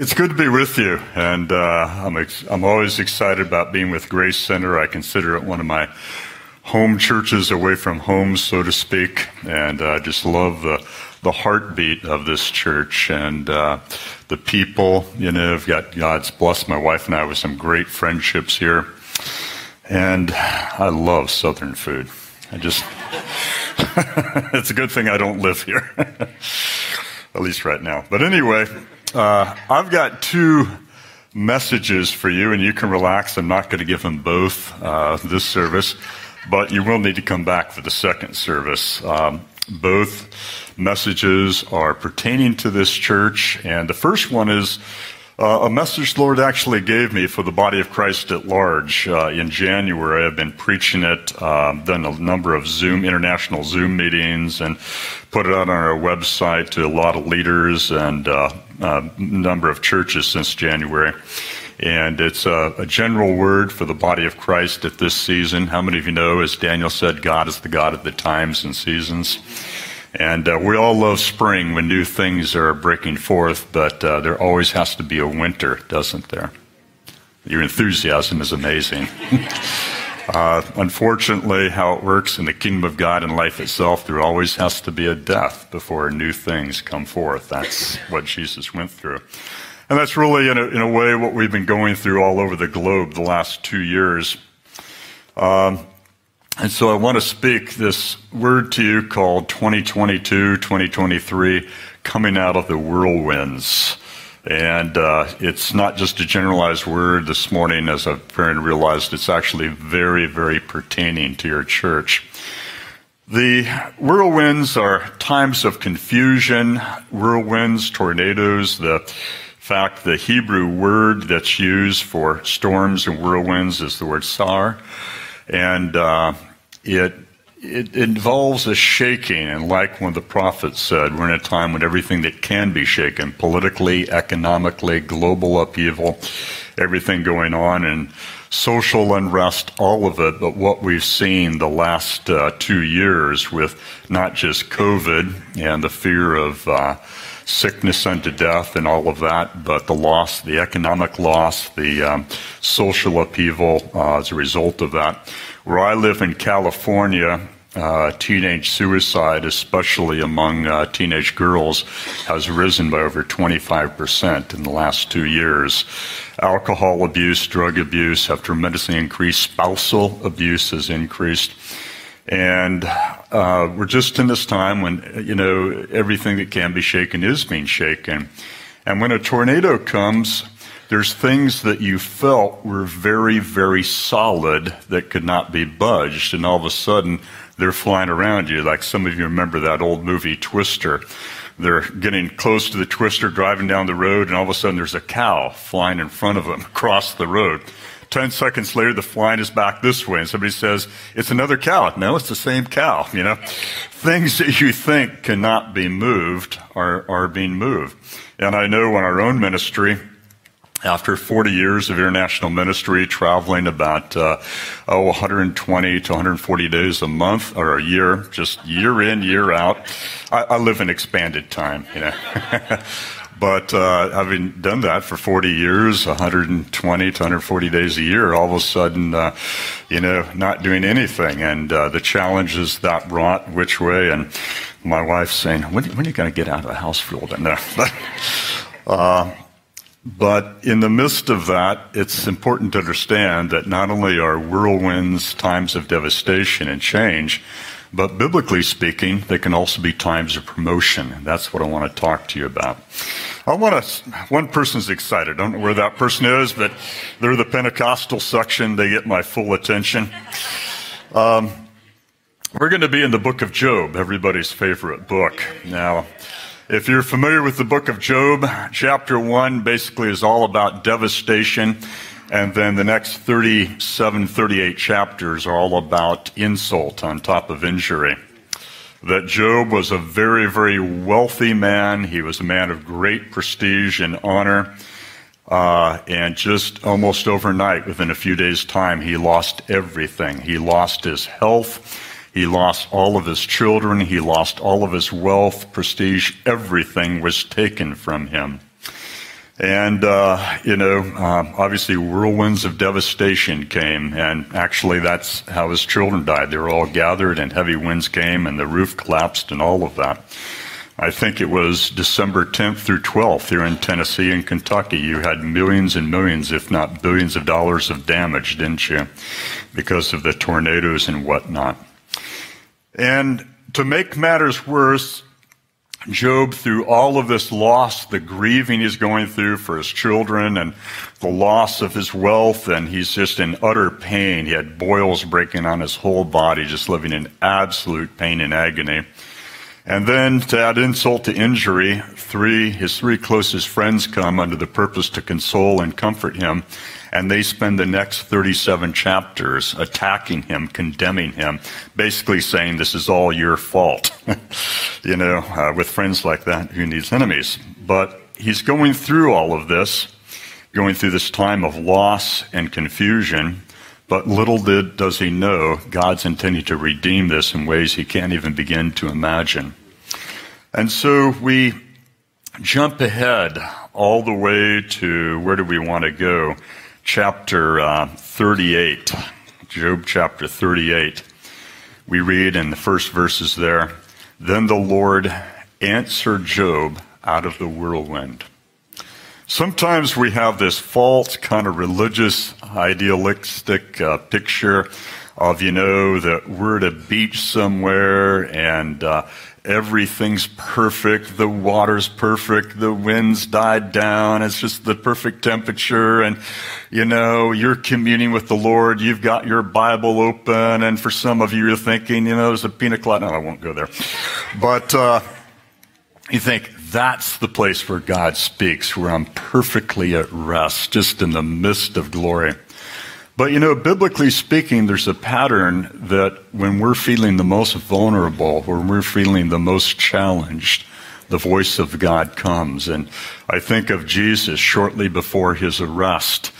It's good to be with you, and uh, I'm, ex- I'm always excited about being with Grace Center. I consider it one of my home churches away from home, so to speak, and I uh, just love the, the heartbeat of this church and uh, the people. You know, I've got God's blessed my wife and I with some great friendships here, and I love Southern food. I just, it's a good thing I don't live here, at least right now. But anyway. Uh, I've got two messages for you, and you can relax. I'm not going to give them both uh, this service, but you will need to come back for the second service. Um, both messages are pertaining to this church, and the first one is uh, a message the Lord actually gave me for the body of Christ at large uh, in January. I've been preaching it, um, done a number of Zoom, international Zoom meetings, and put it out on our website to a lot of leaders and uh, a number of churches since January. And it's a, a, general word for the body of Christ at this season. How many of you know, as Daniel said, God is the God of the times and seasons? And uh, we all love spring when new things are breaking forth, but uh, there always has to be a winter, doesn't there? Your enthusiasm is amazing. uh, unfortunately, how it works in the kingdom of God and life itself, there always has to be a death before new things come forth. That's what Jesus went through. And that's really, in a, in a way, what we've been going through all over the globe the last two years. Um, and so I want to speak this word to you called 2022, 2023, coming out of the whirlwinds. And uh, it's not just a generalized word this morning, as I've realized, it's actually very, very pertaining to your church. The whirlwinds are times of confusion, whirlwinds, tornadoes, the fact the Hebrew word that's used for storms and whirlwinds is the word sar. And uh, it, it involves a shaking, and like one of the prophets said, we're in a time when everything that can be shaken, politically, economically, global upheaval, everything going on, and social unrest, all of it. But what we've seen the last uh, two years with not just COVID and the fear of uh, sickness unto death and all of that, but the loss, the economic loss, the um, social upheaval uh, as a result of that. Where I live in California, uh, teenage suicide, especially among uh, teenage girls, has risen by over 25% in the last two years. Alcohol abuse, drug abuse have tremendously increased. Spousal abuse has increased. And uh, we're just in this time when, you know, everything that can be shaken is being shaken. And when a tornado comes, there's things that you felt were very, very solid that could not be budged, and all of a sudden they're flying around you. Like some of you remember that old movie Twister. They're getting close to the twister, driving down the road, and all of a sudden there's a cow flying in front of them across the road. Ten seconds later, the flying is back this way, and somebody says, It's another cow. No, it's the same cow, you know. Things that you think cannot be moved are, are being moved. And I know in our own ministry, after 40 years of international ministry, traveling about uh, oh 120 to 140 days a month or a year, just year in year out. I, I live in expanded time, you know. but uh, having done that for 40 years, 120 to 140 days a year, all of a sudden, uh, you know, not doing anything, and uh, the challenges that brought, which way, and my wife saying, "When, when are you going to get out of the house for a little bit?" No. But in the midst of that, it's important to understand that not only are whirlwinds times of devastation and change, but biblically speaking, they can also be times of promotion. And that's what I want to talk to you about. I want to, one person's excited. I don't know where that person is, but they're the Pentecostal section. They get my full attention. Um, we're going to be in the book of Job, everybody's favorite book. Now, if you're familiar with the book of Job, chapter 1 basically is all about devastation. And then the next 37, 38 chapters are all about insult on top of injury. That Job was a very, very wealthy man. He was a man of great prestige and honor. Uh, and just almost overnight, within a few days' time, he lost everything. He lost his health. He lost all of his children. He lost all of his wealth, prestige. Everything was taken from him. And, uh, you know, uh, obviously whirlwinds of devastation came, and actually that's how his children died. They were all gathered, and heavy winds came, and the roof collapsed, and all of that. I think it was December 10th through 12th here in Tennessee and Kentucky. You had millions and millions, if not billions of dollars of damage, didn't you? Because of the tornadoes and whatnot. And to make matters worse, Job, through all of this loss, the grieving he's going through for his children and the loss of his wealth, and he's just in utter pain. He had boils breaking on his whole body, just living in absolute pain and agony. And then to add insult to injury, three, his three closest friends come under the purpose to console and comfort him and they spend the next 37 chapters attacking him, condemning him, basically saying this is all your fault. you know, uh, with friends like that, who needs enemies? But he's going through all of this, going through this time of loss and confusion. But little did, does he know God's intending to redeem this in ways he can't even begin to imagine. And so we jump ahead all the way to where do we want to go? Chapter uh, 38. Job chapter 38. We read in the first verses there Then the Lord answered Job out of the whirlwind. Sometimes we have this false kind of religious, idealistic uh, picture of, you know, that we're at a beach somewhere and uh, everything's perfect. The water's perfect. The winds died down. It's just the perfect temperature. And, you know, you're communing with the Lord. You've got your Bible open. And for some of you, you're thinking, you know, there's a pina colada. No, I won't go there. But, uh, you think that's the place where God speaks, where I'm perfectly at rest, just in the midst of glory. But you know, biblically speaking, there's a pattern that when we're feeling the most vulnerable, when we're feeling the most challenged, the voice of God comes. And I think of Jesus shortly before his arrest.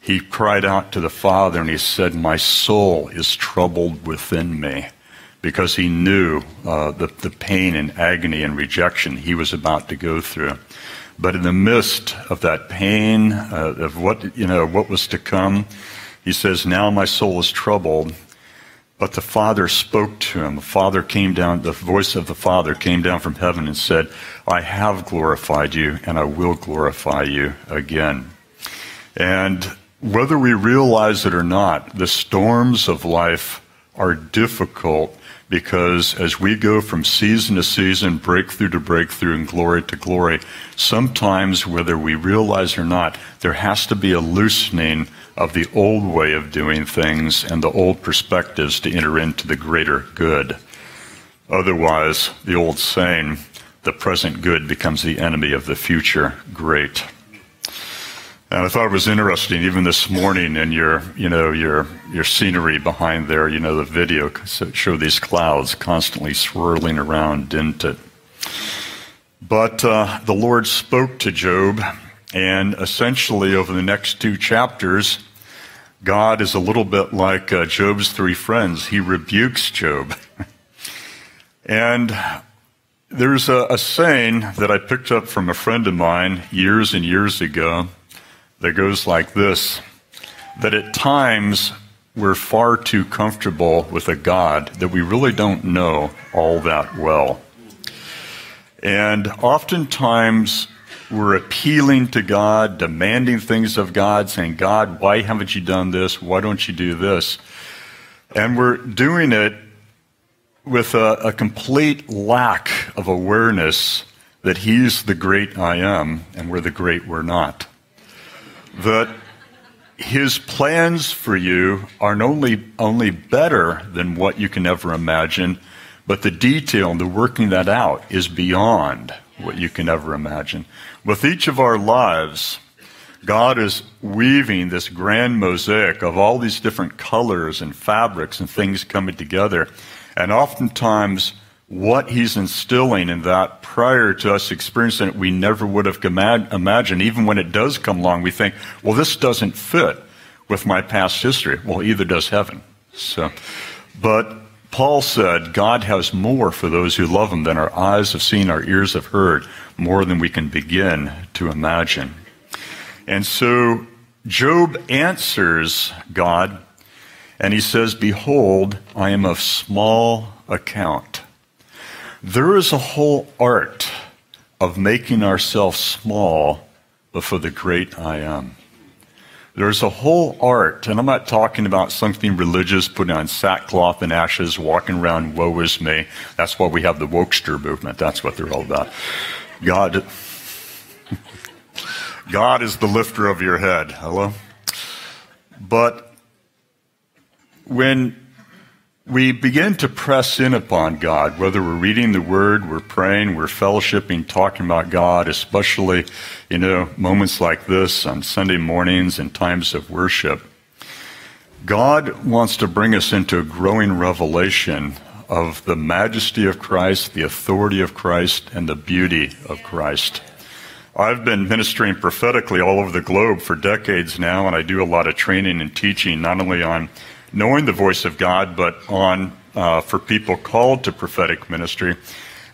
He cried out to the Father and he said, My soul is troubled within me because he knew uh, the, the pain and agony and rejection he was about to go through. But in the midst of that pain, uh, of what, you know, what was to come, he says, Now my soul is troubled. But the Father spoke to him. The Father came down, the voice of the Father came down from heaven and said, I have glorified you and I will glorify you again. And whether we realize it or not, the storms of life are difficult because as we go from season to season, breakthrough to breakthrough, and glory to glory, sometimes, whether we realize or not, there has to be a loosening of the old way of doing things and the old perspectives to enter into the greater good. Otherwise, the old saying, the present good becomes the enemy of the future great. And I thought it was interesting, even this morning in your, you know, your, your scenery behind there, you know, the video showed these clouds constantly swirling around, didn't it? But uh, the Lord spoke to Job, and essentially over the next two chapters, God is a little bit like uh, Job's three friends. He rebukes Job. and there's a, a saying that I picked up from a friend of mine years and years ago that goes like this that at times we're far too comfortable with a God that we really don't know all that well. And oftentimes we're appealing to God, demanding things of God, saying, God, why haven't you done this? Why don't you do this? And we're doing it with a, a complete lack of awareness that He's the great I am and we're the great we're not that his plans for you are only, only better than what you can ever imagine, but the detail and the working that out is beyond what you can ever imagine. With each of our lives, God is weaving this grand mosaic of all these different colors and fabrics and things coming together. And oftentimes, what he's instilling in that prior to us experiencing it, we never would have imagined. Even when it does come along, we think, well, this doesn't fit with my past history. Well, either does heaven. So, but Paul said, God has more for those who love him than our eyes have seen, our ears have heard, more than we can begin to imagine. And so Job answers God and he says, Behold, I am of small account. There is a whole art of making ourselves small before the great I am. There's a whole art, and I'm not talking about something religious, putting on sackcloth and ashes, walking around, woe is me. That's why we have the Wokester movement. That's what they're all about. God, God is the lifter of your head. Hello? But when we begin to press in upon God, whether we're reading the Word, we're praying, we're fellowshipping, talking about God, especially, you know, moments like this on Sunday mornings and times of worship. God wants to bring us into a growing revelation of the majesty of Christ, the authority of Christ, and the beauty of Christ. I've been ministering prophetically all over the globe for decades now, and I do a lot of training and teaching, not only on knowing the voice of God, but on uh, for people called to prophetic ministry.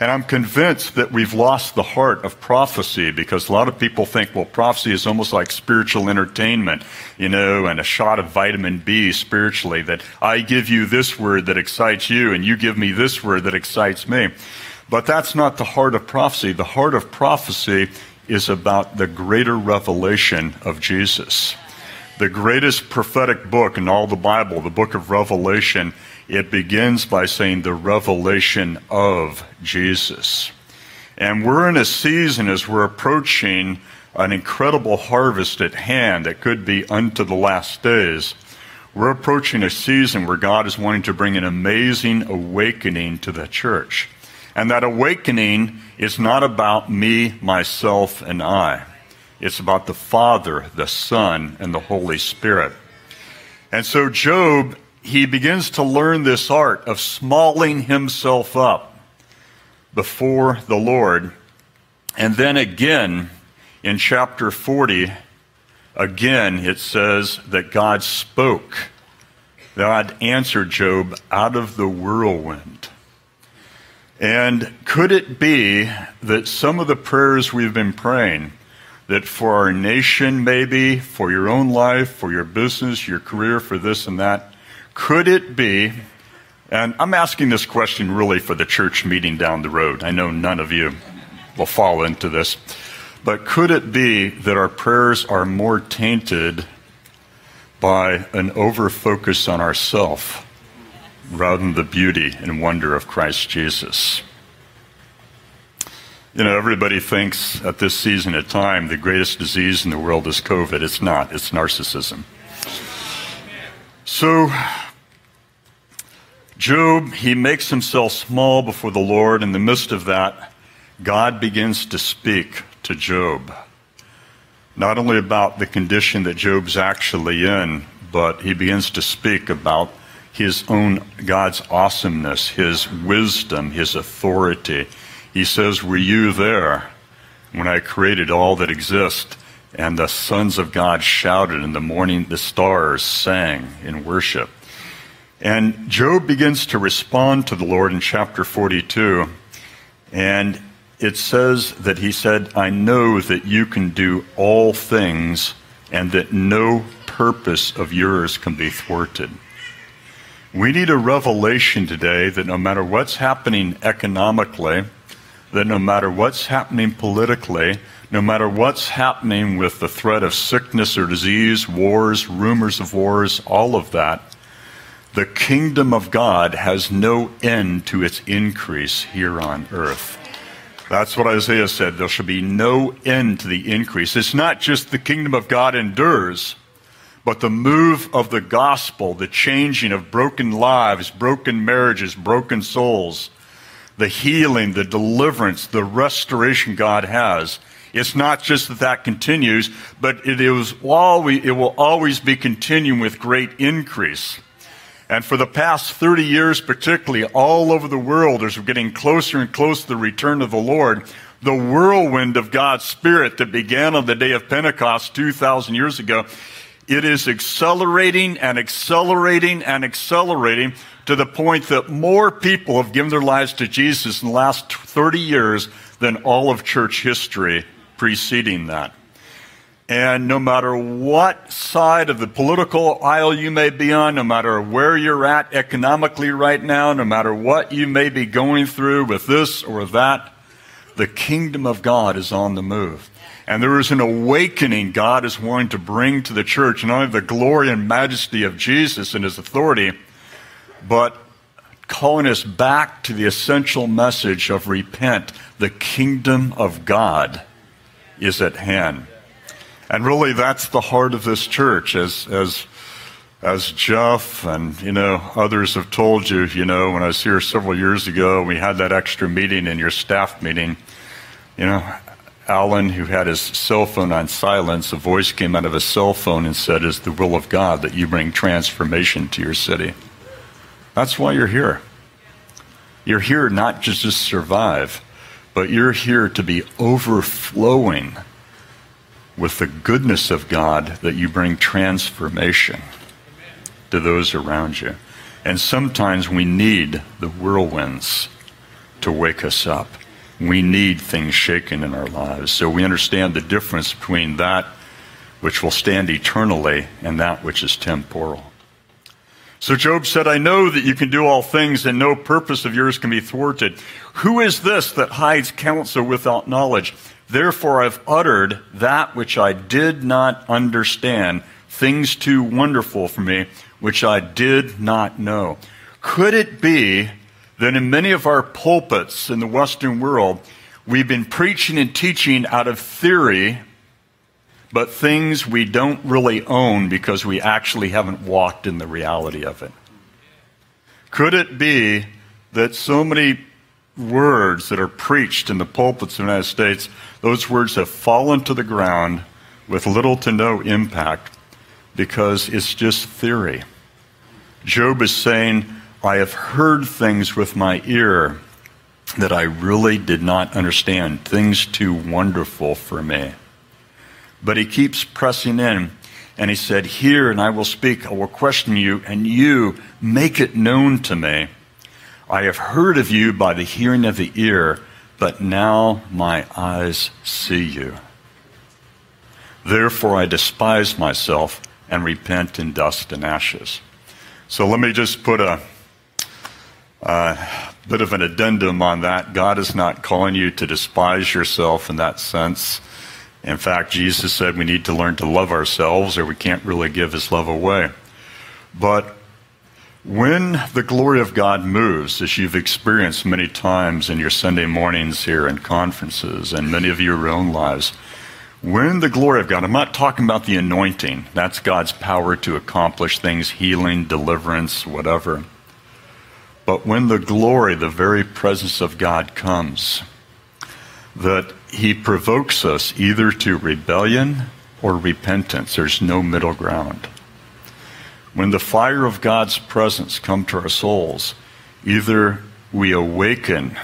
And I'm convinced that we've lost the heart of prophecy because a lot of people think, well, prophecy is almost like spiritual entertainment, you know, and a shot of vitamin B spiritually that I give you this word that excites you and you give me this word that excites me. But that's not the heart of prophecy. The heart of prophecy is about the greater revelation of Jesus the greatest prophetic book in all the Bible, the book of Revelation, it begins by saying the revelation of Jesus. And we're in a season as we're approaching an incredible harvest at hand that could be unto the last days. We're approaching a season where God is wanting to bring an amazing awakening to the church. And that awakening is not about me, myself, and I. It's about the Father, the Son, and the Holy Spirit. And so Job, he begins to learn this art of smalling himself up before the Lord. And then again, in chapter 40, again, it says that God spoke. God answered Job out of the whirlwind. And could it be that some of the prayers we've been praying, that for our nation, maybe, for your own life, for your business, your career, for this and that, could it be, and I'm asking this question really for the church meeting down the road. I know none of you will fall into this, but could it be that our prayers are more tainted by an over focus on ourself rather than the beauty and wonder of Christ Jesus? You know, everybody thinks at this season of time the greatest disease in the world is COVID. It's not, it's narcissism. So, Job, he makes himself small before the Lord. In the midst of that, God begins to speak to Job. Not only about the condition that Job's actually in, but he begins to speak about his own God's awesomeness, his wisdom, his authority he says, Were you there when I created all that exists? And the sons of God shouted, and the morning the stars sang in worship. And Job begins to respond to the Lord in chapter 42. And it says that he said, I know that you can do all things and that no purpose of yours can be thwarted. We need a revelation today that no matter what's happening economically, that no matter what's happening politically, no matter what's happening with the threat of sickness or disease, wars, rumors of wars, all of that, the kingdom of God has no end to its increase here on earth. That's what Isaiah said. There shall be no end to the increase. It's not just the kingdom of God endures, but the move of the gospel, the changing of broken lives, broken marriages, broken souls, the healing, the deliverance, the restoration God has. It's not just that that continues, but it, is always, it will always be continuing with great increase. And for the past 30 years, particularly all over the world, as we're getting closer and closer to the return of the Lord, the whirlwind of God's Spirit that began on the day of Pentecost 2,000 years ago, it is accelerating and accelerating and accelerating to the point that more people have given their lives to Jesus in the last 30 years than all of church history preceding that. And no matter what side of the political aisle you may be on, no matter where you're at economically right now, no matter what you may be going through with this or that, the kingdom of God is on the move. And there is an awakening God is wanting to bring to the church, not only the glory and majesty of Jesus and his authority, but calling us back to the essential message of repent. The kingdom of God is at hand. And really, that's the heart of this church, as, as, as Jeff and, you know, others have told you, you know, when I was here several years ago, we had that extra meeting in your staff meeting, you know, Alan, who had his cell phone on silence, a voice came out of his cell phone and said, It's the will of God that you bring transformation to your city. That's why you're here. You're here not just to survive, but you're here to be overflowing with the goodness of God that you bring transformation to those around you. And sometimes we need the whirlwinds to wake us up. We need things shaken in our lives. So we understand the difference between that which will stand eternally and that which is temporal. So Job said, I know that you can do all things and no purpose of yours can be thwarted. Who is this that hides counsel without knowledge? Therefore I've uttered that which I did not understand, things too wonderful for me, which I did not know. Could it be that in many of our pulpits in the Western world, we've been preaching and teaching out of theory, but things we don't really own because we actually haven't walked in the reality of it? Could it be that so many words that are preached in the pulpits of the United States, those words have fallen to the ground with little to no impact because it's just theory? Job is saying, I have heard things with my ear that I really did not understand, things too wonderful for me. But he keeps pressing in, and he said, Hear, and I will speak. I will question you, and you make it known to me. I have heard of you by the hearing of the ear, but now my eyes see you. Therefore I despise myself and repent in dust and ashes. So let me just put a uh, bit of an addendum on that. God is not calling you to despise yourself in that sense. In fact, Jesus said we need to learn to love ourselves or we can't really give his love away. But when the glory of God moves, as you've experienced many times in your Sunday mornings here and conferences and many of your own lives, when the glory of God, I'm not talking about the anointing, that's God's power to accomplish things, healing, deliverance, whatever. But when the glory, the very presence of God comes, that he provokes us either to rebellion or repentance. There's no middle ground. When the fire of God's presence comes to our souls, either we awaken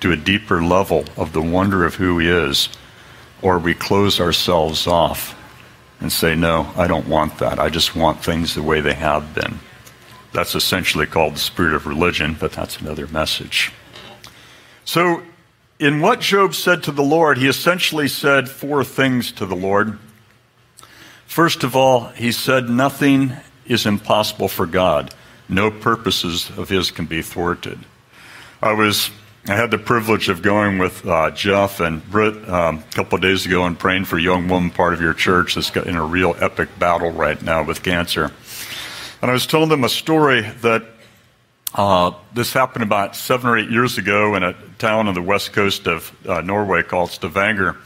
to a deeper level of the wonder of who he is, or we close ourselves off and say, No, I don't want that. I just want things the way they have been. That's essentially called the spirit of religion, but that's another message. So, in what Job said to the Lord, he essentially said four things to the Lord. First of all, he said, Nothing is impossible for God. No purposes of his can be thwarted. I was I had the privilege of going with uh, Jeff and Britt um, a couple of days ago and praying for a young woman part of your church that's in a real epic battle right now with cancer. And I was telling them a story that uh, this happened about seven or eight years ago in a town on the west coast of uh, Norway called Stavanger.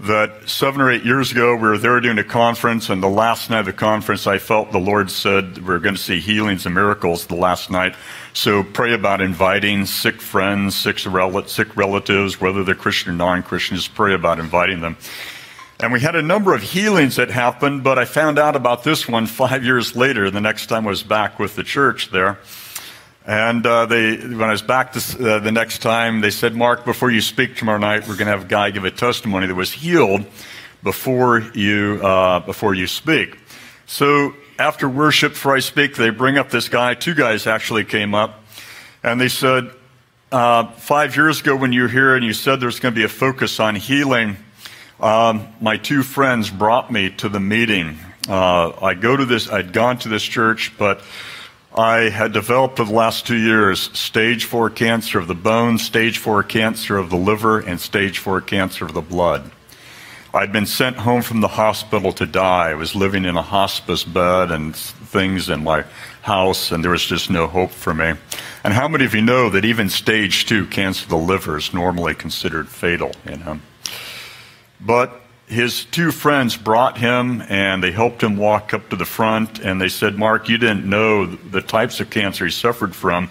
That seven or eight years ago, we were there doing a conference, and the last night of the conference, I felt the Lord said we we're going to see healings and miracles the last night. So pray about inviting sick friends, sick, sick relatives, whether they're Christian or non Christian, just pray about inviting them. And we had a number of healings that happened, but I found out about this one five years later, the next time I was back with the church there. And uh, they, when I was back uh, the next time, they said, Mark, before you speak tomorrow night, we're going to have a guy give a testimony that was healed before you, uh, before you speak. So after worship, before I speak, they bring up this guy. Two guys actually came up, and they said, uh, five years ago when you were here and you said there's going to be a focus on healing, um, my two friends brought me to the meeting. Uh, I go to this. I'd gone to this church, but I had developed for the last two years stage four cancer of the bone, stage four cancer of the liver, and stage four cancer of the blood. I'd been sent home from the hospital to die. I was living in a hospice bed and things in my house, and there was just no hope for me. And how many of you know that even stage two cancer of the liver is normally considered fatal You him? But his two friends brought him and they helped him walk up to the front and they said, Mark, you didn't know the types of cancer he suffered from,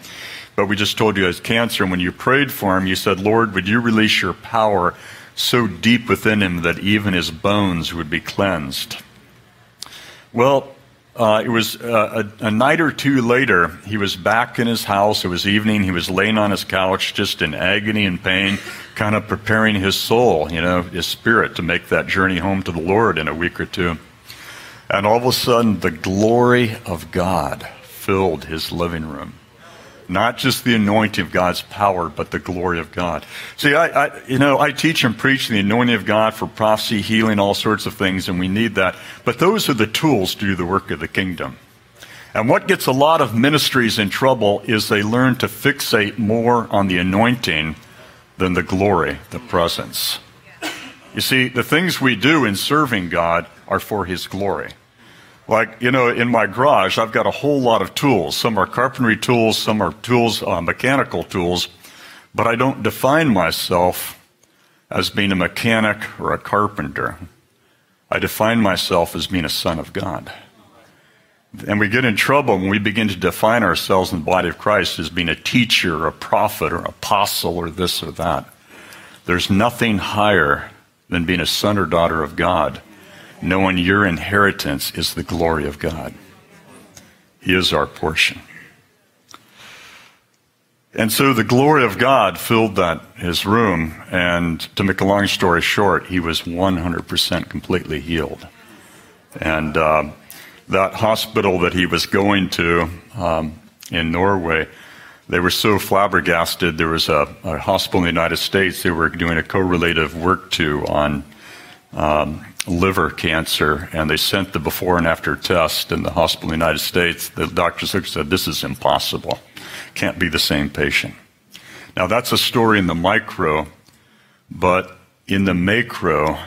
but we just told you he has cancer. And when you prayed for him, you said, Lord, would you release your power so deep within him that even his bones would be cleansed. Well, uh, it was uh, a, a, night or two later, he was back in his house. It was evening. He was laying on his couch, just in agony and pain, kind of preparing his soul, you know, his spirit to make that journey home to the Lord in a week or two. And all of a sudden, the glory of God filled his living room. Not just the anointing of God's power, but the glory of God. See, I, I, you know, I teach and preach the anointing of God for prophecy, healing, all sorts of things, and we need that. But those are the tools to do the work of the kingdom. And what gets a lot of ministries in trouble is they learn to fixate more on the anointing than the glory, the presence. You see, the things we do in serving God are for His glory. Like, you know, in my garage, I've got a whole lot of tools. Some are carpentry tools, some are tools, uh, mechanical tools, but I don't define myself as being a mechanic or a carpenter. I define myself as being a son of God. And we get in trouble when we begin to define ourselves in the body of Christ as being a teacher, or a prophet, or an apostle, or this or that. There's nothing higher than being a son or daughter of God knowing your inheritance is the glory of God. He is our portion. And so the glory of God filled that his room, and to make a long story short, he was 100% completely healed. And uh, that hospital that he was going to um, in Norway, they were so flabbergasted. There was a, a, hospital in the United States they were doing a correlative work to on um, liver cancer, and they sent the before and after test in the hospital in the United States. The doctors said, This is impossible. Can't be the same patient. Now, that's a story in the micro, but in the macro,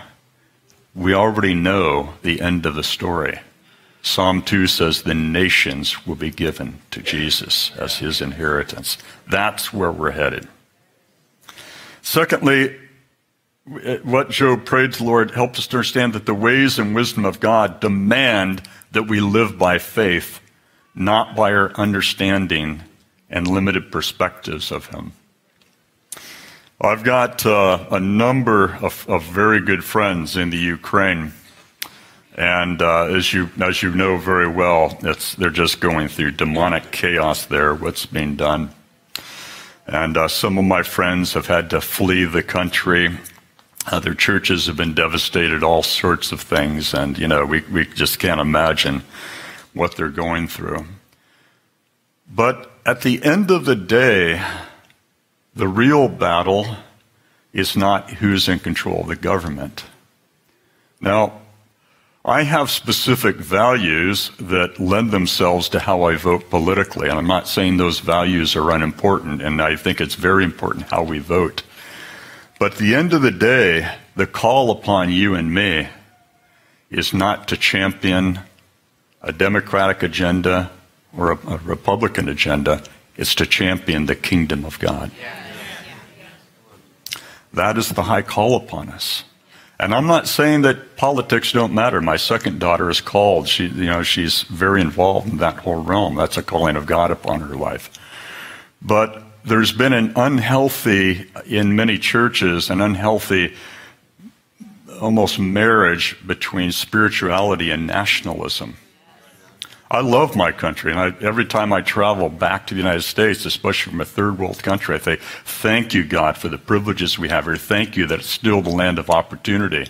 we already know the end of the story. Psalm 2 says the nations will be given to Jesus as his inheritance. That's where we're headed. Secondly, what Job prayed to the Lord helps us to understand that the ways and wisdom of God demand that we live by faith, not by our understanding and limited perspectives of Him. I've got uh, a number of, of, very good friends in the Ukraine. And uh, as, you, as you know very well, they're just going through demonic chaos there, what's being done. And uh, some of my friends have had to flee the country. Other churches have been devastated, all sorts of things, and you know, we, we just can't imagine what they're going through. But at the end of the day, the real battle is not who's in control of the government. Now, I have specific values that lend themselves to how I vote politically, and I'm not saying those values are unimportant, and I think it's very important how we vote. But at the end of the day, the call upon you and me is not to champion a Democratic agenda or a, a Republican agenda. It's to champion the kingdom of God. That is the high call upon us. And I'm not saying that politics don't matter. My second daughter is called. She, you know, she's very involved in that whole realm. That's a calling of God upon her life. But there's been an unhealthy, in many churches, an unhealthy almost marriage between spirituality and nationalism. I love my country, and I, every time I travel back to the United States, especially from a third world country, I say, Thank you, God, for the privileges we have here. Thank you that it's still the land of opportunity.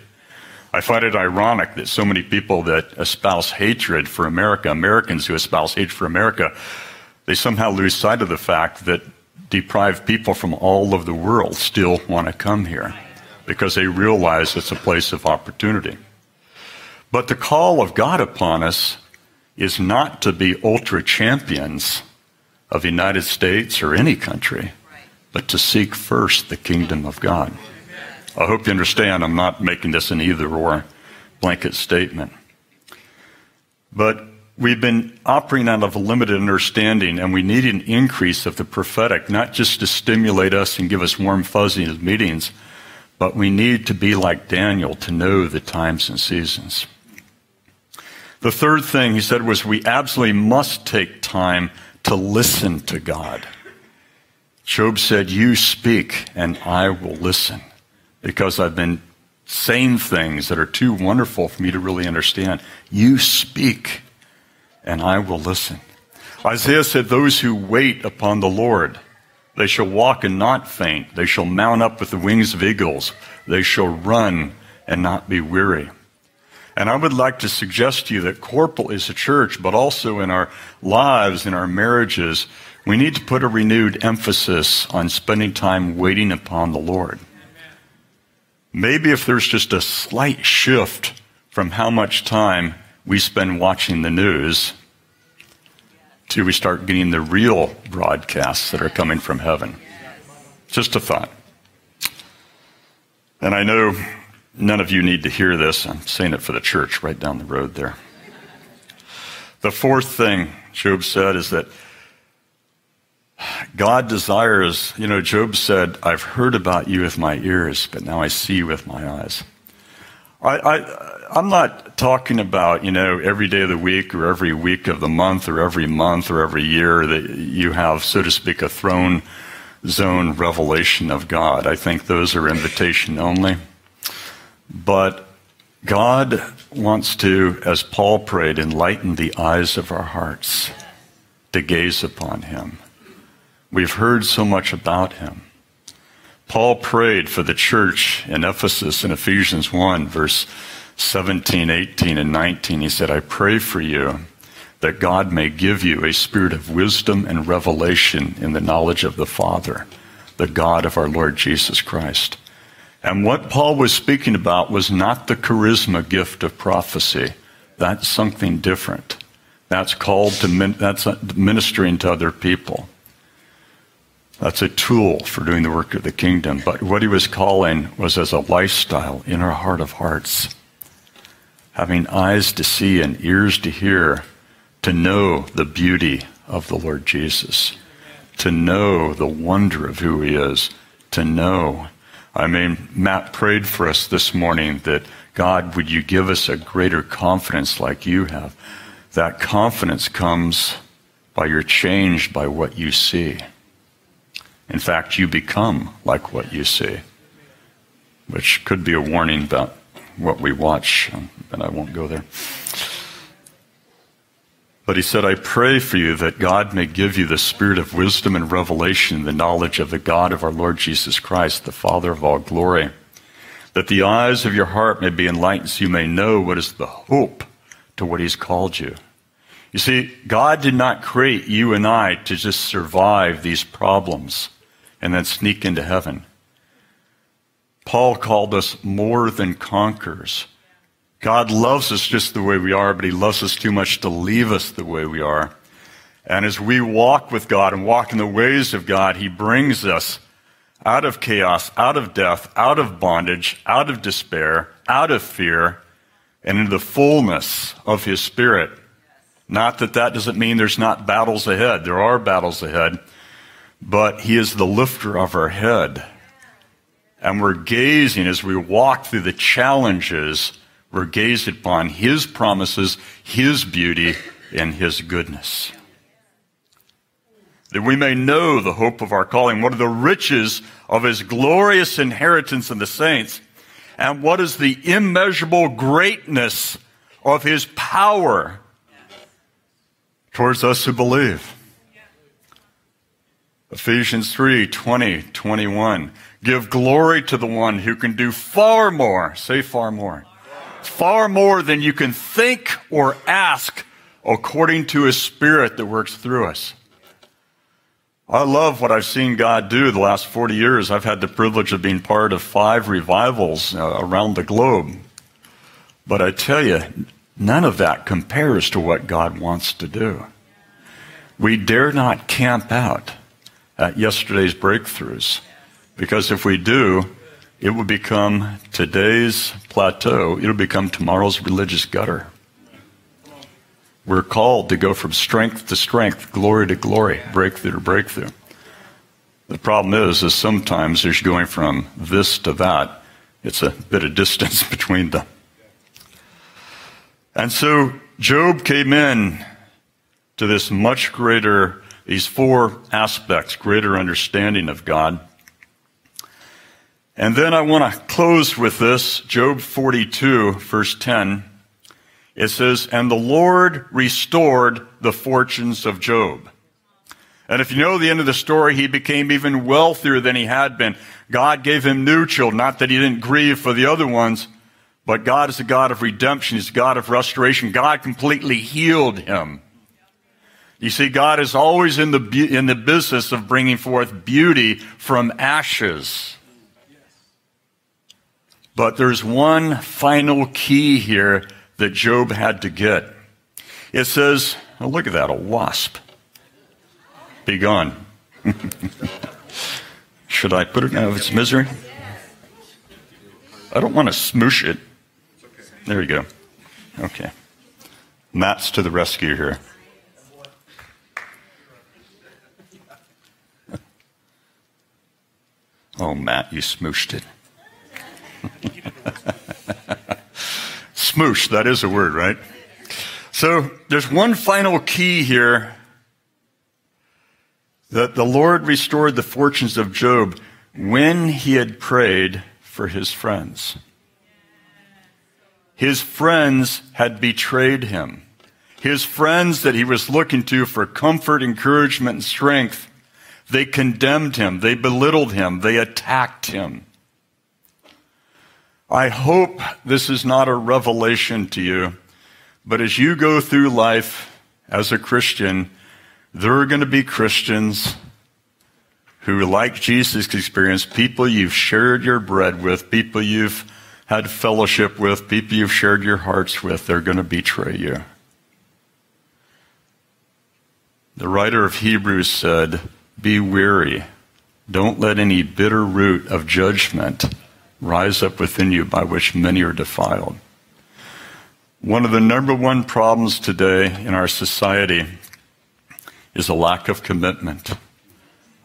I find it ironic that so many people that espouse hatred for America, Americans who espouse hatred for America, they somehow lose sight of the fact that deprived people from all of the world still want to come here. because they realize it's a place of opportunity. But the call of God upon us is not to be ultra champions of the United States or any country, but to seek first the kingdom of God. I hope you understand I'm not making this an either or blanket statement. But we've been operating out of a limited understanding, and we need an increase of the prophetic, not just to stimulate us and give us warm fuzzies in meetings, but we need to be like Daniel to know the times and seasons. The third thing he said was we absolutely must take time to listen to God. Job said, You speak and I will listen because I've been saying things that are too wonderful for me to really understand. You speak and I will listen. Isaiah said, Those who wait upon the Lord, they shall walk and not faint. They shall mount up with the wings of eagles. They shall run and not be weary. And I would like to suggest to you that corporal is a church, but also in our lives, in our marriages, we need to put a renewed emphasis on spending time waiting upon the Lord. Maybe if there's just a slight shift from how much time we spend watching the news till we start getting the real broadcasts that are coming from heaven. Just a thought. And I know none of you need to hear this. I'm saying it for the church right down the road there. The fourth thing Job said is that God desires, you know, Job said, I've heard about you with my ears, but now I see with my eyes. I, I, I'm not talking about, you know, every day of the week or every week of the month or every month or every year that you have, so to speak, a throne zone revelation of God. I think those are invitation only. But God wants to, as Paul prayed, enlighten the eyes of our hearts to gaze upon Him. We've heard so much about Him. Paul prayed for the church in Ephesus in Ephesians 1, verse 17, 18, and 19. He said, I pray for you that God may give you a spirit of wisdom and revelation in the knowledge of the Father, the God of our Lord Jesus Christ. And what Paul was speaking about was not the charisma gift of prophecy. That's something different. That's called to min- that's ministering to other people. That's a tool for doing the work of the kingdom. But what he was calling was as a lifestyle in our heart of hearts. Having eyes to see and ears to hear, to know the beauty of the Lord Jesus, to know the wonder of who he is, to know I mean, Matt prayed for us this morning that God, would you give us a greater confidence like you have? That confidence comes by you're changed by what you see. In fact, you become like what you see, which could be a warning about what we watch, um, and I won't go there. But he said, I pray for you that God may give you the spirit of wisdom and revelation, the knowledge of the God of our Lord Jesus Christ, the Father of all glory, that the eyes of your heart may be enlightened so you may know what is the hope to what he's called you. You see, God did not create you and I to just survive these problems and then sneak into heaven. Paul called us more than conquerors God loves us just the way we are, but He loves us too much to leave us the way we are. And as we walk with God and walk in the ways of God, He brings us out of chaos, out of death, out of bondage, out of despair, out of fear, and into the fullness of His Spirit. Not that that doesn't mean there's not battles ahead. There are battles ahead. But He is the lifter of our head. And we're gazing as we walk through the challenges we're gazed upon His promises, His beauty, and His goodness. That we may know the hope of our calling, what are the riches of His glorious inheritance in the saints, and what is the immeasurable greatness of His power towards us who believe. Ephesians 3 20, 21. Give glory to the one who can do far more. Say far more far more than you can think or ask according to his spirit that works through us. I love what I've seen God do the last 40 years. I've had the privilege of being part of five revivals uh, around the globe. But I tell you, none of that compares to what God wants to do. We dare not camp out at yesterday's breakthroughs because if we do, it will become today's plateau, it'll become tomorrow's religious gutter. We're called to go from strength to strength, glory to glory, breakthrough to breakthrough. The problem is, is sometimes there's going from this to that, it's a bit of distance between them. And so Job came in to this much greater, these four aspects, greater understanding of God. And then I want to close with this Job 42, verse 10. It says, And the Lord restored the fortunes of Job. And if you know the end of the story, he became even wealthier than he had been. God gave him new children, not that he didn't grieve for the other ones, but God is a God of redemption. He's a God of restoration. God completely healed him. You see, God is always in the, in the business of bringing forth beauty from ashes. But there's one final key here that Job had to get. It says, oh, look at that, a wasp. Be gone. Should I put it out of its misery? I don't want to smoosh it. There you go. Okay. Matt's to the rescue here. Oh, Matt, you smooshed it. Smoosh, that is a word, right? So there's one final key here that the Lord restored the fortunes of Job when he had prayed for his friends. His friends had betrayed him. His friends that he was looking to for comfort, encouragement, and strength, they condemned him. They belittled him. They attacked him. I hope this is not a revelation to you, but as you go through life as a Christian, there are going to be Christians who, like Jesus' experience, people you've shared your bread with, people you've had fellowship with, people you've shared your hearts with, they're going to betray you. The writer of Hebrews said, Be weary. Don't let any bitter root of judgment rise up within you by which many are defiled. One of the number one problems today in our society is a lack of commitment.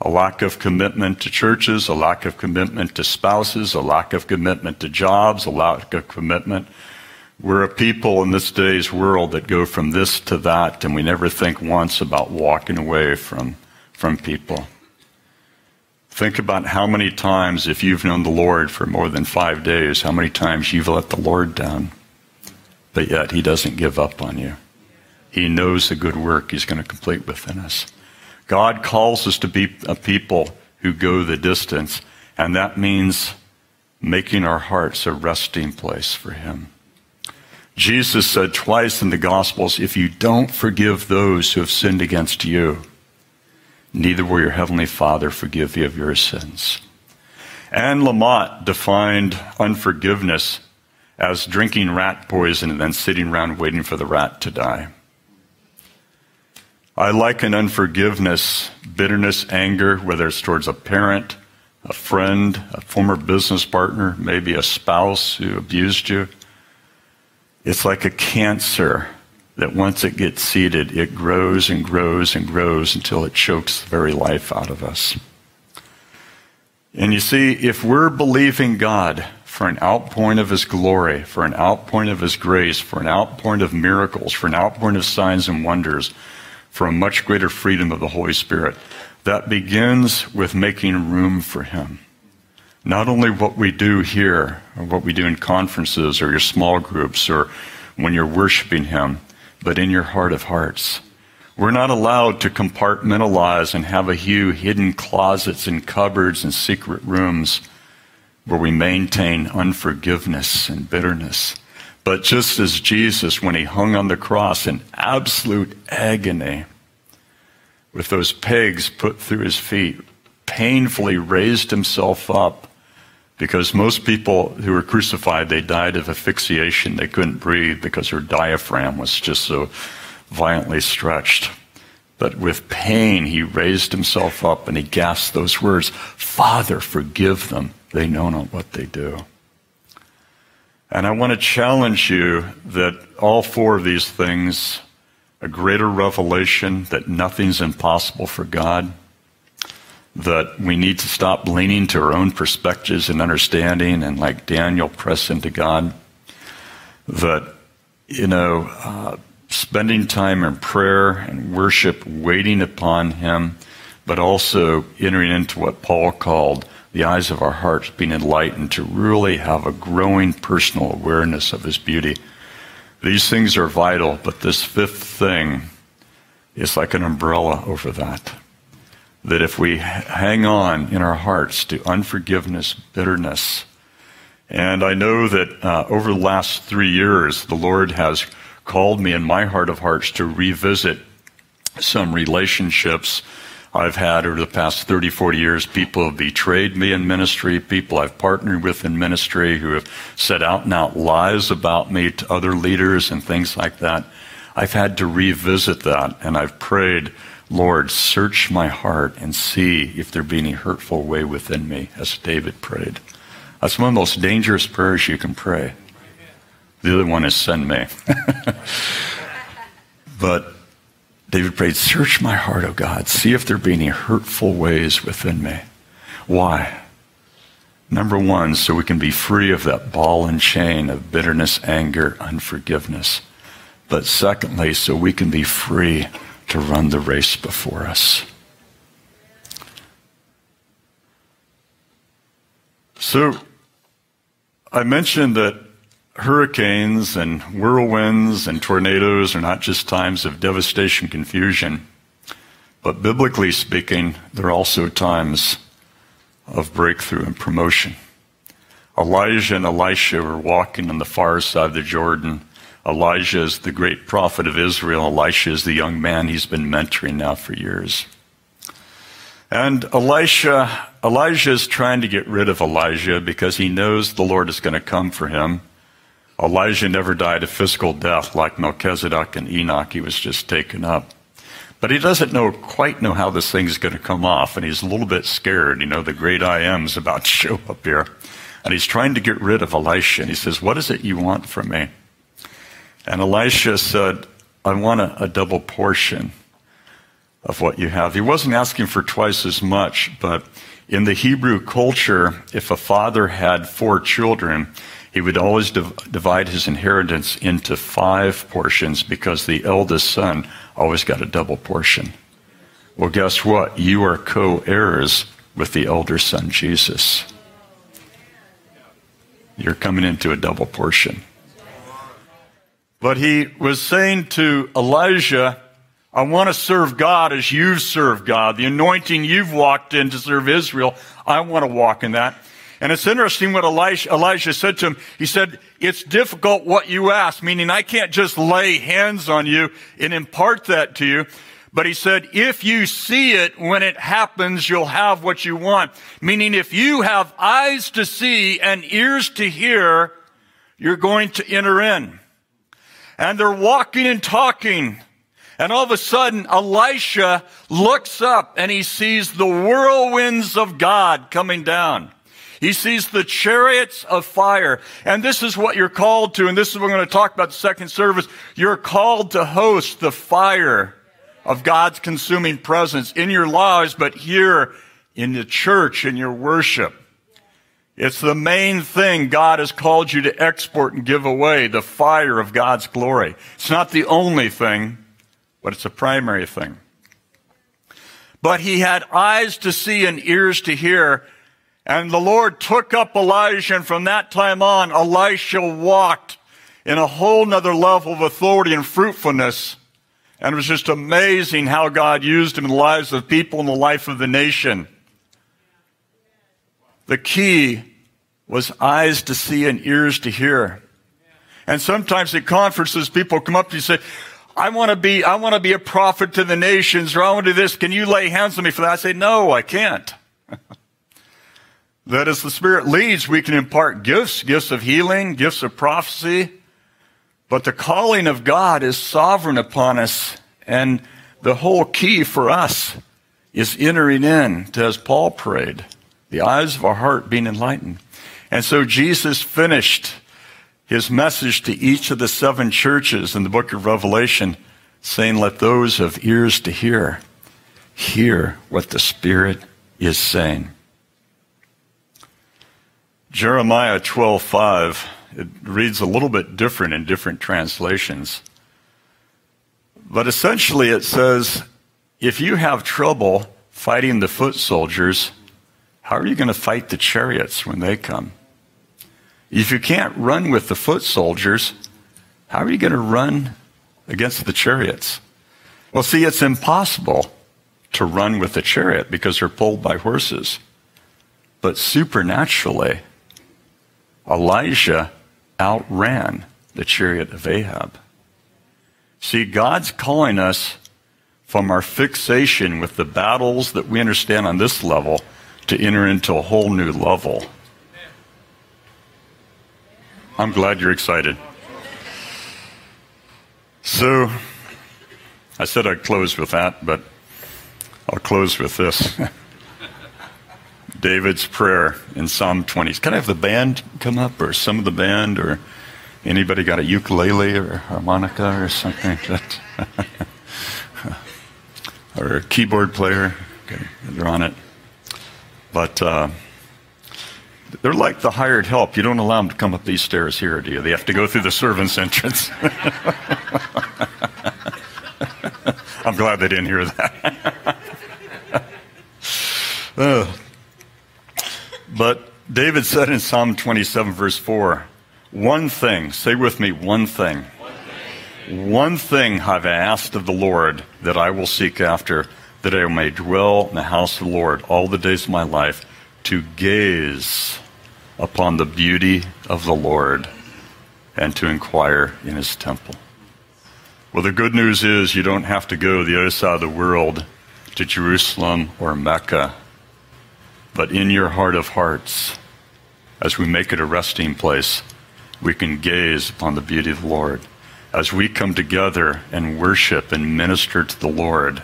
A lack of commitment to churches, a lack of commitment to spouses, a lack of commitment to jobs, a lack of commitment. We're a people in this day's world that go from this to that, and we never think once about walking away from, from people. Think about how many times, if you've known the Lord for more than five days, how many times you've let the Lord down. But yet, He doesn't give up on you. He knows the good work He's going to complete within us. God calls us to be a people who go the distance, and that means making our hearts a resting place for Him. Jesus said twice in the Gospels if you don't forgive those who have sinned against you, neither will your heavenly Father forgive you of your sins. Anne Lamott defined unforgiveness as drinking rat poison and then sitting around waiting for the rat to die. I liken unforgiveness, bitterness, anger, whether it's towards a parent, a friend, a former business partner, maybe a spouse who abused you. It's like a cancer that once it gets seeded, it grows and grows and grows until it chokes the very life out of us. And you see, if we're believing God for an outpouring of His glory, for an outpouring of His grace, for an outpouring of miracles, for an outpouring of signs and wonders, for a much greater freedom of the Holy Spirit, that begins with making room for Him. Not only what we do here, or what we do in conferences, or your small groups, or when you're worshiping Him, but in your heart of hearts. We're not allowed to compartmentalize and have a few hidden closets and cupboards and secret rooms where we maintain unforgiveness and bitterness. But just as Jesus, when he hung on the cross in absolute agony, with those pegs put through his feet, painfully raised himself up because most people who were crucified, they died of asphyxiation. They couldn't breathe because their diaphragm was just so violently stretched. But with pain, he raised himself up and he gasped those words Father, forgive them. They know not what they do. And I want to challenge you that all four of these things a greater revelation that nothing's impossible for God, that we need to stop leaning to our own perspectives and understanding and, like Daniel, press into God, that, you know, uh, spending time in prayer and worship, waiting upon Him, but also entering into what Paul called the eyes of our hearts being enlightened to really have a growing personal awareness of His beauty. These things are vital, but this fifth thing is like an umbrella over that. That if we hang on in our hearts to unforgiveness, bitterness, and I know that uh, over the last three years, the Lord has called me in my heart of hearts to revisit some relationships I've had over the past 30, 40 years. People have betrayed me in ministry, people I've partnered with in ministry who have said out and out lies about me to other leaders and things like that. I've had to revisit that and I've prayed, Lord, search my heart and see if there be any hurtful way within me, as David prayed. That's one of the most dangerous prayers you can pray. The other one is send me. but David prayed, Search my heart, O God. See if there be any hurtful ways within me. Why? Number one, so we can be free of that ball and chain of bitterness, anger, unforgiveness. But secondly, so we can be free to run the race before us. So, I mentioned that hurricanes and whirlwinds and tornadoes are not just times of devastation, confusion, but biblically speaking, they're also times of breakthrough and promotion. Elijah and Elisha were walking on the far side of the Jordan. Elijah is the great prophet of Israel. Elisha is the young man he's been mentoring now for years. And Elisha, Elijah is trying to get rid of Elijah because he knows the Lord is going to come for him. Elijah never died a physical death like Melchizedek and Enoch. He was just taken up. But he doesn't know quite know how this thing is going to come off, and he's a little bit scared. You know, the great I am is about to show up here. And he's trying to get rid of Elisha. And he says, What is it you want from me? And Elisha said, I want a, a double portion of what you have. He wasn't asking for twice as much, but in the Hebrew culture, if a father had four children, he would always div- divide his inheritance into five portions because the eldest son always got a double portion. Well, guess what? You are co heirs with the elder son, Jesus. You're coming into a double portion. But he was saying to Elijah, I want to serve God as you've served God. The anointing you've walked in to serve Israel, I want to walk in that. And it's interesting what Elijah, said to him. He said, it's difficult what you ask, meaning I can't just lay hands on you and impart that to you. But he said, if you see it when it happens, you'll have what you want. Meaning if you have eyes to see and ears to hear, you're going to enter in. And they're walking and talking. And all of a sudden, Elisha looks up and he sees the whirlwinds of God coming down. He sees the chariots of fire. And this is what you're called to. And this is what we're going to talk about the second service. You're called to host the fire of God's consuming presence in your lives, but here in the church, in your worship. It's the main thing God has called you to export and give away, the fire of God's glory. It's not the only thing, but it's a primary thing. But he had eyes to see and ears to hear, and the Lord took up Elijah, and from that time on, Elisha walked in a whole nother level of authority and fruitfulness. And it was just amazing how God used him in the lives of people in the life of the nation. The key was eyes to see and ears to hear. And sometimes at conferences, people come up to you and say, I want to be, I want to be a prophet to the nations, or I want to do this. Can you lay hands on me for that? I say, no, I can't. that as the Spirit leads, we can impart gifts, gifts of healing, gifts of prophecy. But the calling of God is sovereign upon us. And the whole key for us is entering in to, as Paul prayed, the eyes of our heart being enlightened. And so Jesus finished his message to each of the seven churches in the book of Revelation, saying, Let those of ears to hear hear what the Spirit is saying. Jeremiah 12:5 it reads a little bit different in different translations. But essentially it says if you have trouble fighting the foot soldiers, how are you going to fight the chariots when they come? If you can't run with the foot soldiers, how are you going to run against the chariots? Well, see, it's impossible to run with a chariot because they're pulled by horses. But supernaturally, Elijah outran the chariot of Ahab. See, God's calling us from our fixation with the battles that we understand on this level to enter into a whole new level. I'm glad you're excited. So, I said I'd close with that, but I'll close with this. David's prayer in Psalm 20. Can I have the band come up, or some of the band, or anybody got a ukulele or harmonica or something? or a keyboard player? Okay, they're on it. But. Uh, they're like the hired help. You don't allow them to come up these stairs here, do you? They have to go through the servants' entrance. I'm glad they didn't hear that. uh, but David said in Psalm 27, verse 4, one thing, say with me, one thing. One thing, one thing have I asked of the Lord that I will seek after, that I may dwell in the house of the Lord all the days of my life, to gaze upon the beauty of the Lord and to inquire in his temple. Well, the good news is you don't have to go to the other side of the world to Jerusalem or Mecca, but in your heart of hearts, as we make it a resting place, we can gaze upon the beauty of the Lord. As we come together and worship and minister to the Lord,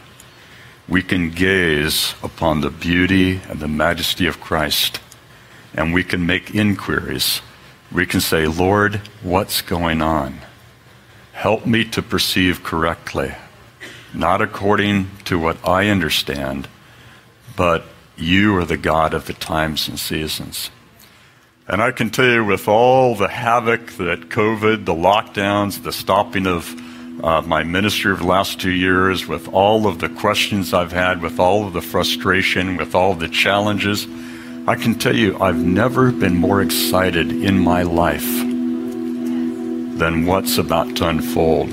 we can gaze upon the beauty and the majesty of Christ and we can make inquiries. We can say, Lord, what's going on? Help me to perceive correctly, not according to what I understand, but you are the God of the times and seasons. And I can tell you, with all the havoc that COVID, the lockdowns, the stopping of uh, my ministry of the last two years, with all of the questions I've had, with all of the frustration, with all the challenges, I can tell you, I've never been more excited in my life than what's about to unfold.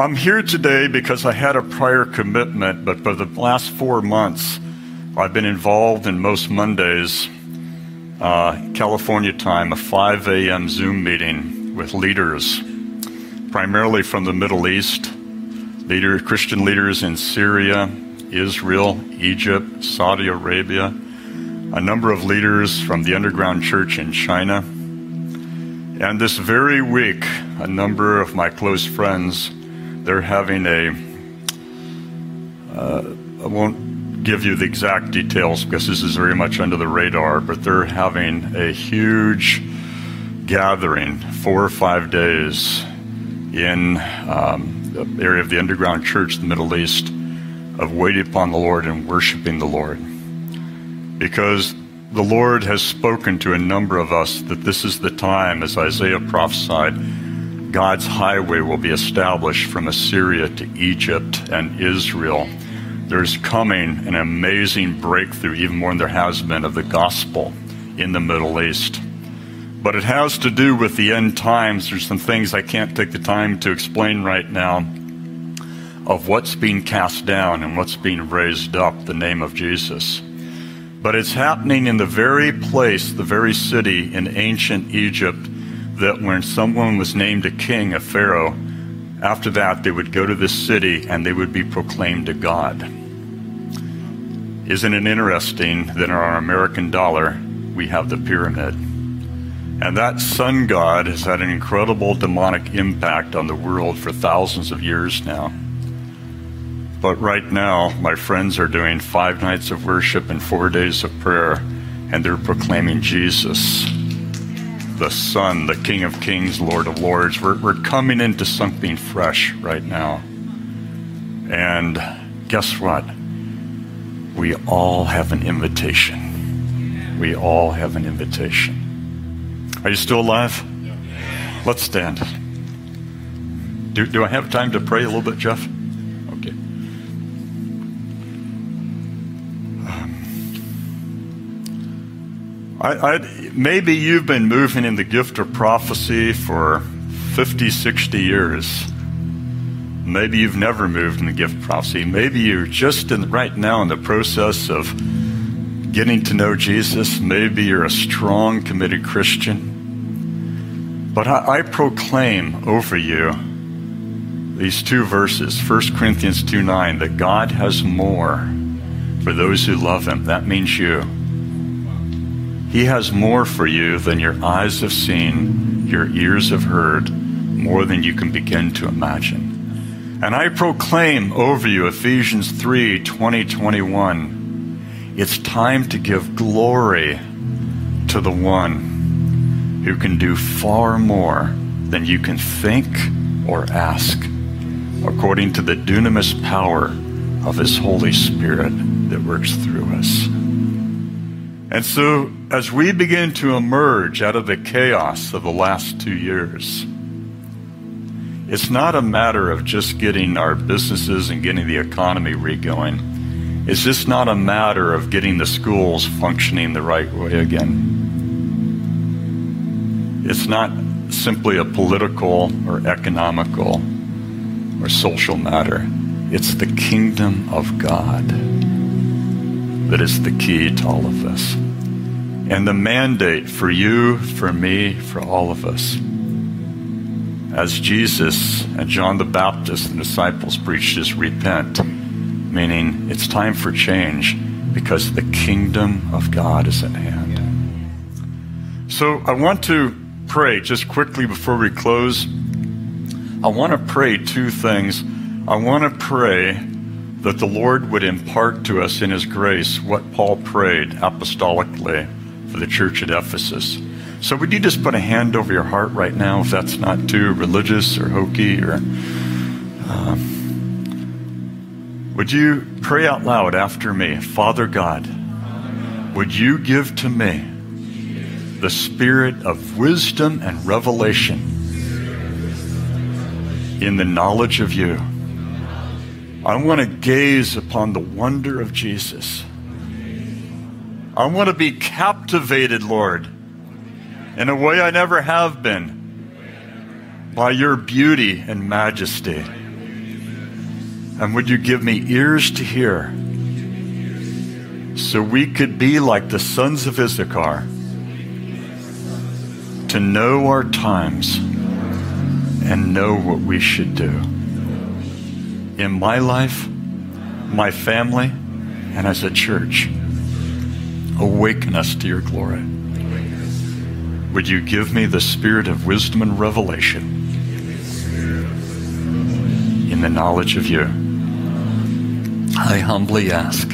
I'm here today because I had a prior commitment, but for the last four months, I've been involved in most Mondays, uh, California time, a 5 a.m. Zoom meeting with leaders, primarily from the Middle East, leader, Christian leaders in Syria, Israel, Egypt, Saudi Arabia, a number of leaders from the underground church in China. And this very week, a number of my close friends, they're having a. Uh, I won't give you the exact details because this is very much under the radar, but they're having a huge gathering, four or five days, in um, the area of the underground church, the Middle East, of waiting upon the Lord and worshiping the Lord because the Lord has spoken to a number of us that this is the time, as Isaiah prophesied, God's highway will be established from Assyria to Egypt and Israel. There's coming an amazing breakthrough, even more than there has been, of the gospel in the Middle East. But it has to do with the end times. There's some things I can't take the time to explain right now of what's being cast down and what's being raised up, the name of Jesus. But it's happening in the very place, the very city in ancient Egypt, that when someone was named a king, a pharaoh, After that, they would go to this city and they would be proclaimed a God. Isn't it interesting that in our American dollar, we have the pyramid? And that sun god has had an incredible demonic impact on the world for thousands of years now. But right now, my friends are doing five nights of worship and four days of prayer, and they're proclaiming Jesus, the Son, the King of Kings, Lord of Lords. We're, we're coming into something fresh right now. And guess what? We all have an invitation. We all have an invitation. Are you still alive? Let's stand. Do, do I have time to pray a little bit, Jeff? Um, I, I, maybe you've been moving in the gift of prophecy for 50, 60 years. Maybe you've never moved in the gift of prophecy. Maybe you're just in, right now in the process of getting to know Jesus. Maybe you're a strong, committed Christian. But I, I proclaim over you these two verses 1 Corinthians 2 9 that God has more for those who love Him. That means you. He has more for you than your eyes have seen, your ears have heard, more than you can begin to imagine. And I proclaim over you Ephesians 3 20, 21. It's time to give glory to the one who can do far more than you can think or ask, according to the dunamis power of his Holy Spirit that works through us. And so, as we begin to emerge out of the chaos of the last two years, it's not a matter of just getting our businesses and getting the economy regoing. It's just not a matter of getting the schools functioning the right way again. It's not simply a political or economical or social matter. It's the kingdom of God that is the key to all of this and the mandate for you, for me, for all of us. As Jesus and John the Baptist and disciples preached is repent, meaning it's time for change because the kingdom of God is at hand. So I want to pray just quickly before we close. I want to pray two things. I want to pray that the Lord would impart to us in His grace what Paul prayed apostolically for the church at Ephesus. So, would you just put a hand over your heart right now if that's not too religious or hokey or. Um, would you pray out loud after me? Father God, would you give to me the spirit of wisdom and revelation in the knowledge of you? I want to gaze upon the wonder of Jesus I want to be captivated, Lord, in a way I never have been by your beauty and majesty. And would you give me ears to hear so we could be like the sons of Issachar, to know our times and know what we should do in my life, my family, and as a church. Awaken us to your glory. Would you give me the spirit of wisdom and revelation in the knowledge of you? I humbly ask,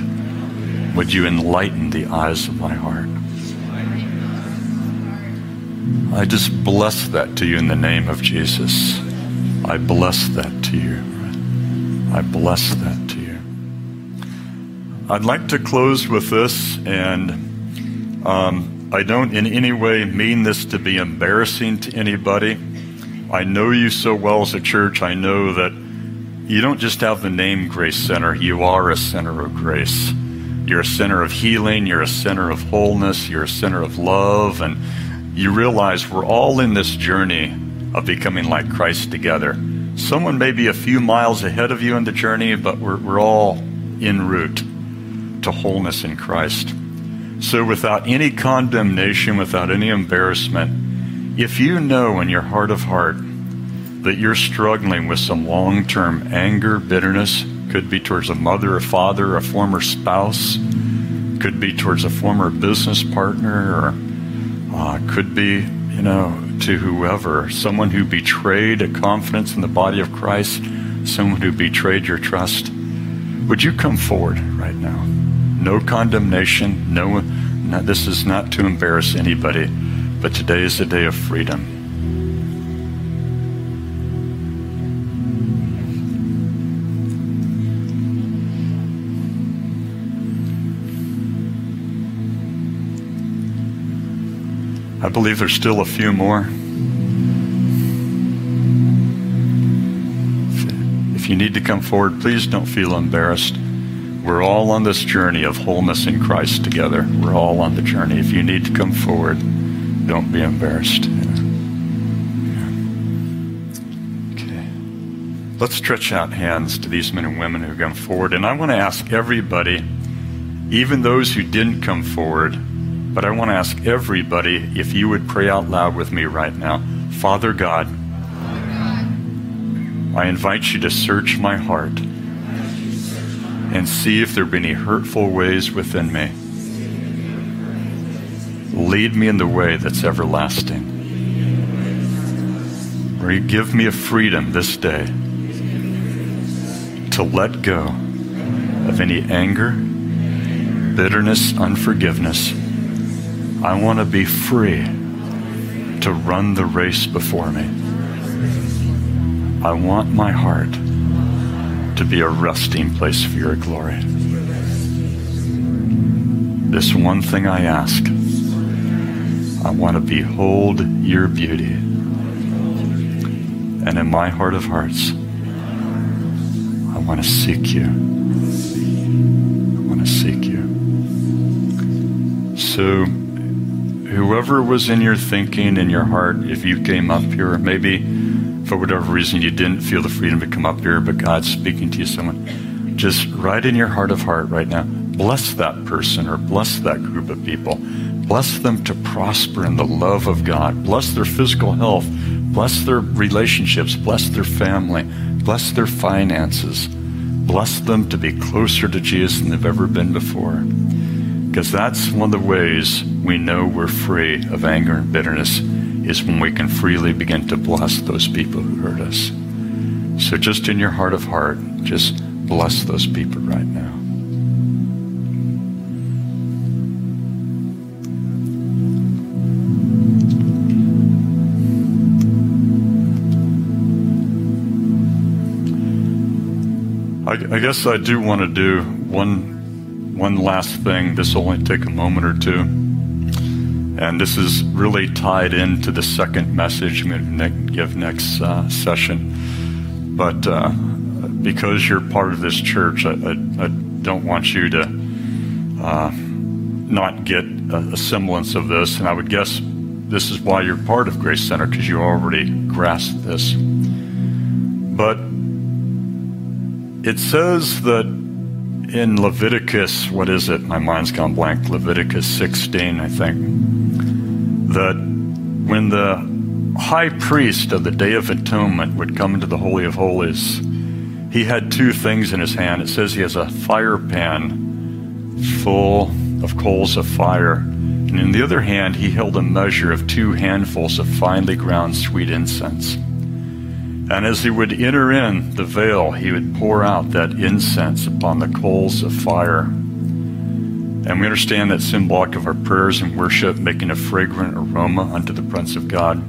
would you enlighten the eyes of my heart? I just bless that to you in the name of Jesus. I bless that to you. I bless that to you. I'd like to close with this, and um, I don't in any way mean this to be embarrassing to anybody. I know you so well as a church. I know that you don't just have the name Grace Center, you are a center of grace. You're a center of healing, you're a center of wholeness, you're a center of love, and you realize we're all in this journey of becoming like Christ together. Someone may be a few miles ahead of you in the journey, but we're, we're all en route to wholeness in Christ. So, without any condemnation, without any embarrassment, if you know in your heart of heart that you're struggling with some long term anger, bitterness, could be towards a mother, a father, a former spouse, could be towards a former business partner, or uh, could be, you know, to whoever, someone who betrayed a confidence in the body of Christ, someone who betrayed your trust. Would you come forward right now? No condemnation, no, no this is not to embarrass anybody, but today is a day of freedom. I believe there's still a few more. If you need to come forward, please don't feel embarrassed. We're all on this journey of wholeness in Christ together. We're all on the journey. If you need to come forward, don't be embarrassed. Let's stretch out hands to these men and women who have come forward. And I want to ask everybody, even those who didn't come forward, but I want to ask everybody if you would pray out loud with me right now. Father God, I invite you to search my heart and see if there be any hurtful ways within me. Lead me in the way that's everlasting. Or you give me a freedom this day to let go of any anger, bitterness, unforgiveness I want to be free to run the race before me. I want my heart to be a resting place for your glory. This one thing I ask I want to behold your beauty. And in my heart of hearts, I want to seek you. I want to seek you. So, whoever was in your thinking, in your heart, if you came up here, maybe for whatever reason you didn't feel the freedom to come up here, but God's speaking to you, someone, just right in your heart of heart right now, bless that person or bless that group of people. Bless them to prosper in the love of God. Bless their physical health. Bless their relationships. Bless their family. Bless their finances. Bless them to be closer to Jesus than they've ever been before. Because that's one of the ways we know we're free of anger and bitterness is when we can freely begin to bless those people who hurt us. So just in your heart of heart, just bless those people right now. I, I guess I do want to do one one last thing. This will only take a moment or two. And this is really tied into the second message I'm going to give next uh, session. But uh, because you're part of this church, I, I, I don't want you to uh, not get a, a semblance of this. And I would guess this is why you're part of Grace Center, because you already grasped this. But it says that in Leviticus, what is it? My mind's gone blank. Leviticus 16, I think. That when the high priest of the Day of Atonement would come into the Holy of Holies, he had two things in his hand. It says he has a fire pan full of coals of fire. And in the other hand, he held a measure of two handfuls of finely ground sweet incense. And as he would enter in the veil, he would pour out that incense upon the coals of fire. And we understand that symbolic of our prayers and worship, making a fragrant aroma unto the presence of God.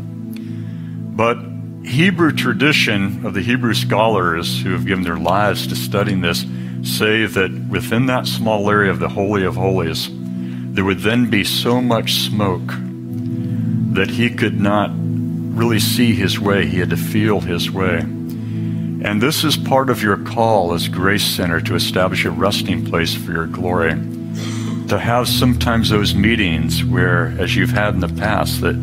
But Hebrew tradition of the Hebrew scholars who have given their lives to studying this say that within that small area of the Holy of Holies, there would then be so much smoke that he could not really see his way. He had to feel his way. And this is part of your call as Grace Center to establish a resting place for your glory. To have sometimes those meetings where, as you've had in the past, that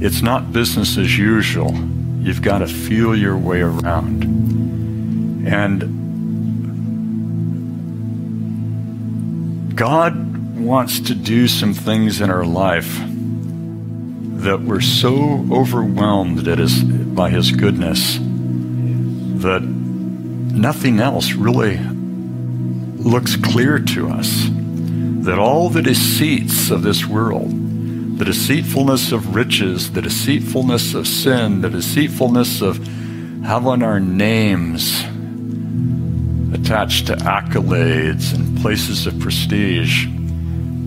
it's not business as usual. You've got to feel your way around. And God wants to do some things in our life that we're so overwhelmed that as by his goodness that nothing else really looks clear to us. That all the deceits of this world, the deceitfulness of riches, the deceitfulness of sin, the deceitfulness of having our names attached to accolades and places of prestige,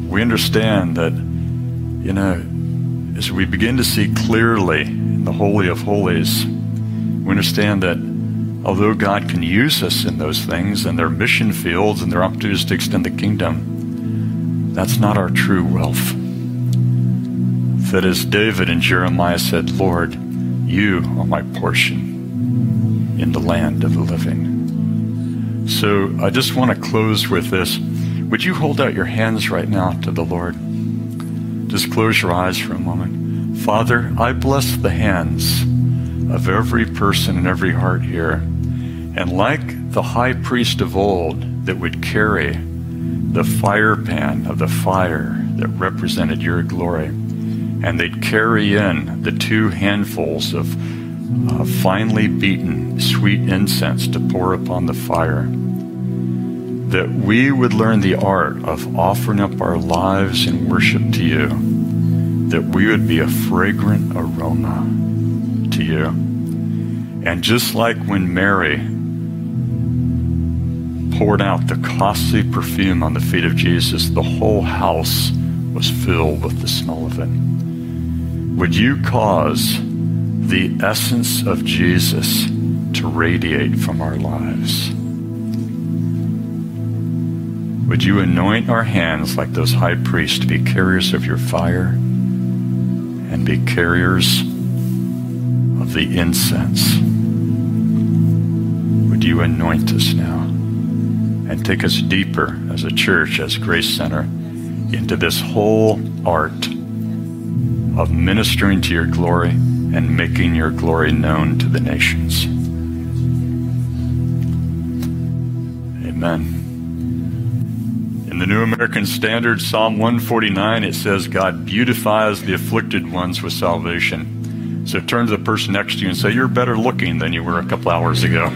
we understand that, you know, as we begin to see clearly in the Holy of Holies, we understand that although God can use us in those things and their mission fields and their opportunities to extend the kingdom, that's not our true wealth. That as David and Jeremiah said, Lord, you are my portion in the land of the living. So I just want to close with this. Would you hold out your hands right now to the Lord? Just close your eyes for a moment. Father, I bless the hands of every person and every heart here. And like the high priest of old that would carry the fire pan of the fire that represented your glory, and they'd carry in the two handfuls of uh, finely beaten sweet incense to pour upon the fire that we would learn the art of offering up our lives in worship to you, that we would be a fragrant aroma to you. And just like when Mary poured out the costly perfume on the feet of Jesus, the whole house was filled with the smell of it. Would you cause the essence of Jesus to radiate from our lives? Would you anoint our hands like those high priests to be carriers of your fire and be carriers of the incense? Would you anoint us now and take us deeper as a church, as Grace Center, into this whole art of ministering to your glory and making your glory known to the nations? Amen. In the New American Standard, Psalm 149, it says, God beautifies the afflicted ones with salvation. So turn to the person next to you and say, You're better looking than you were a couple hours ago.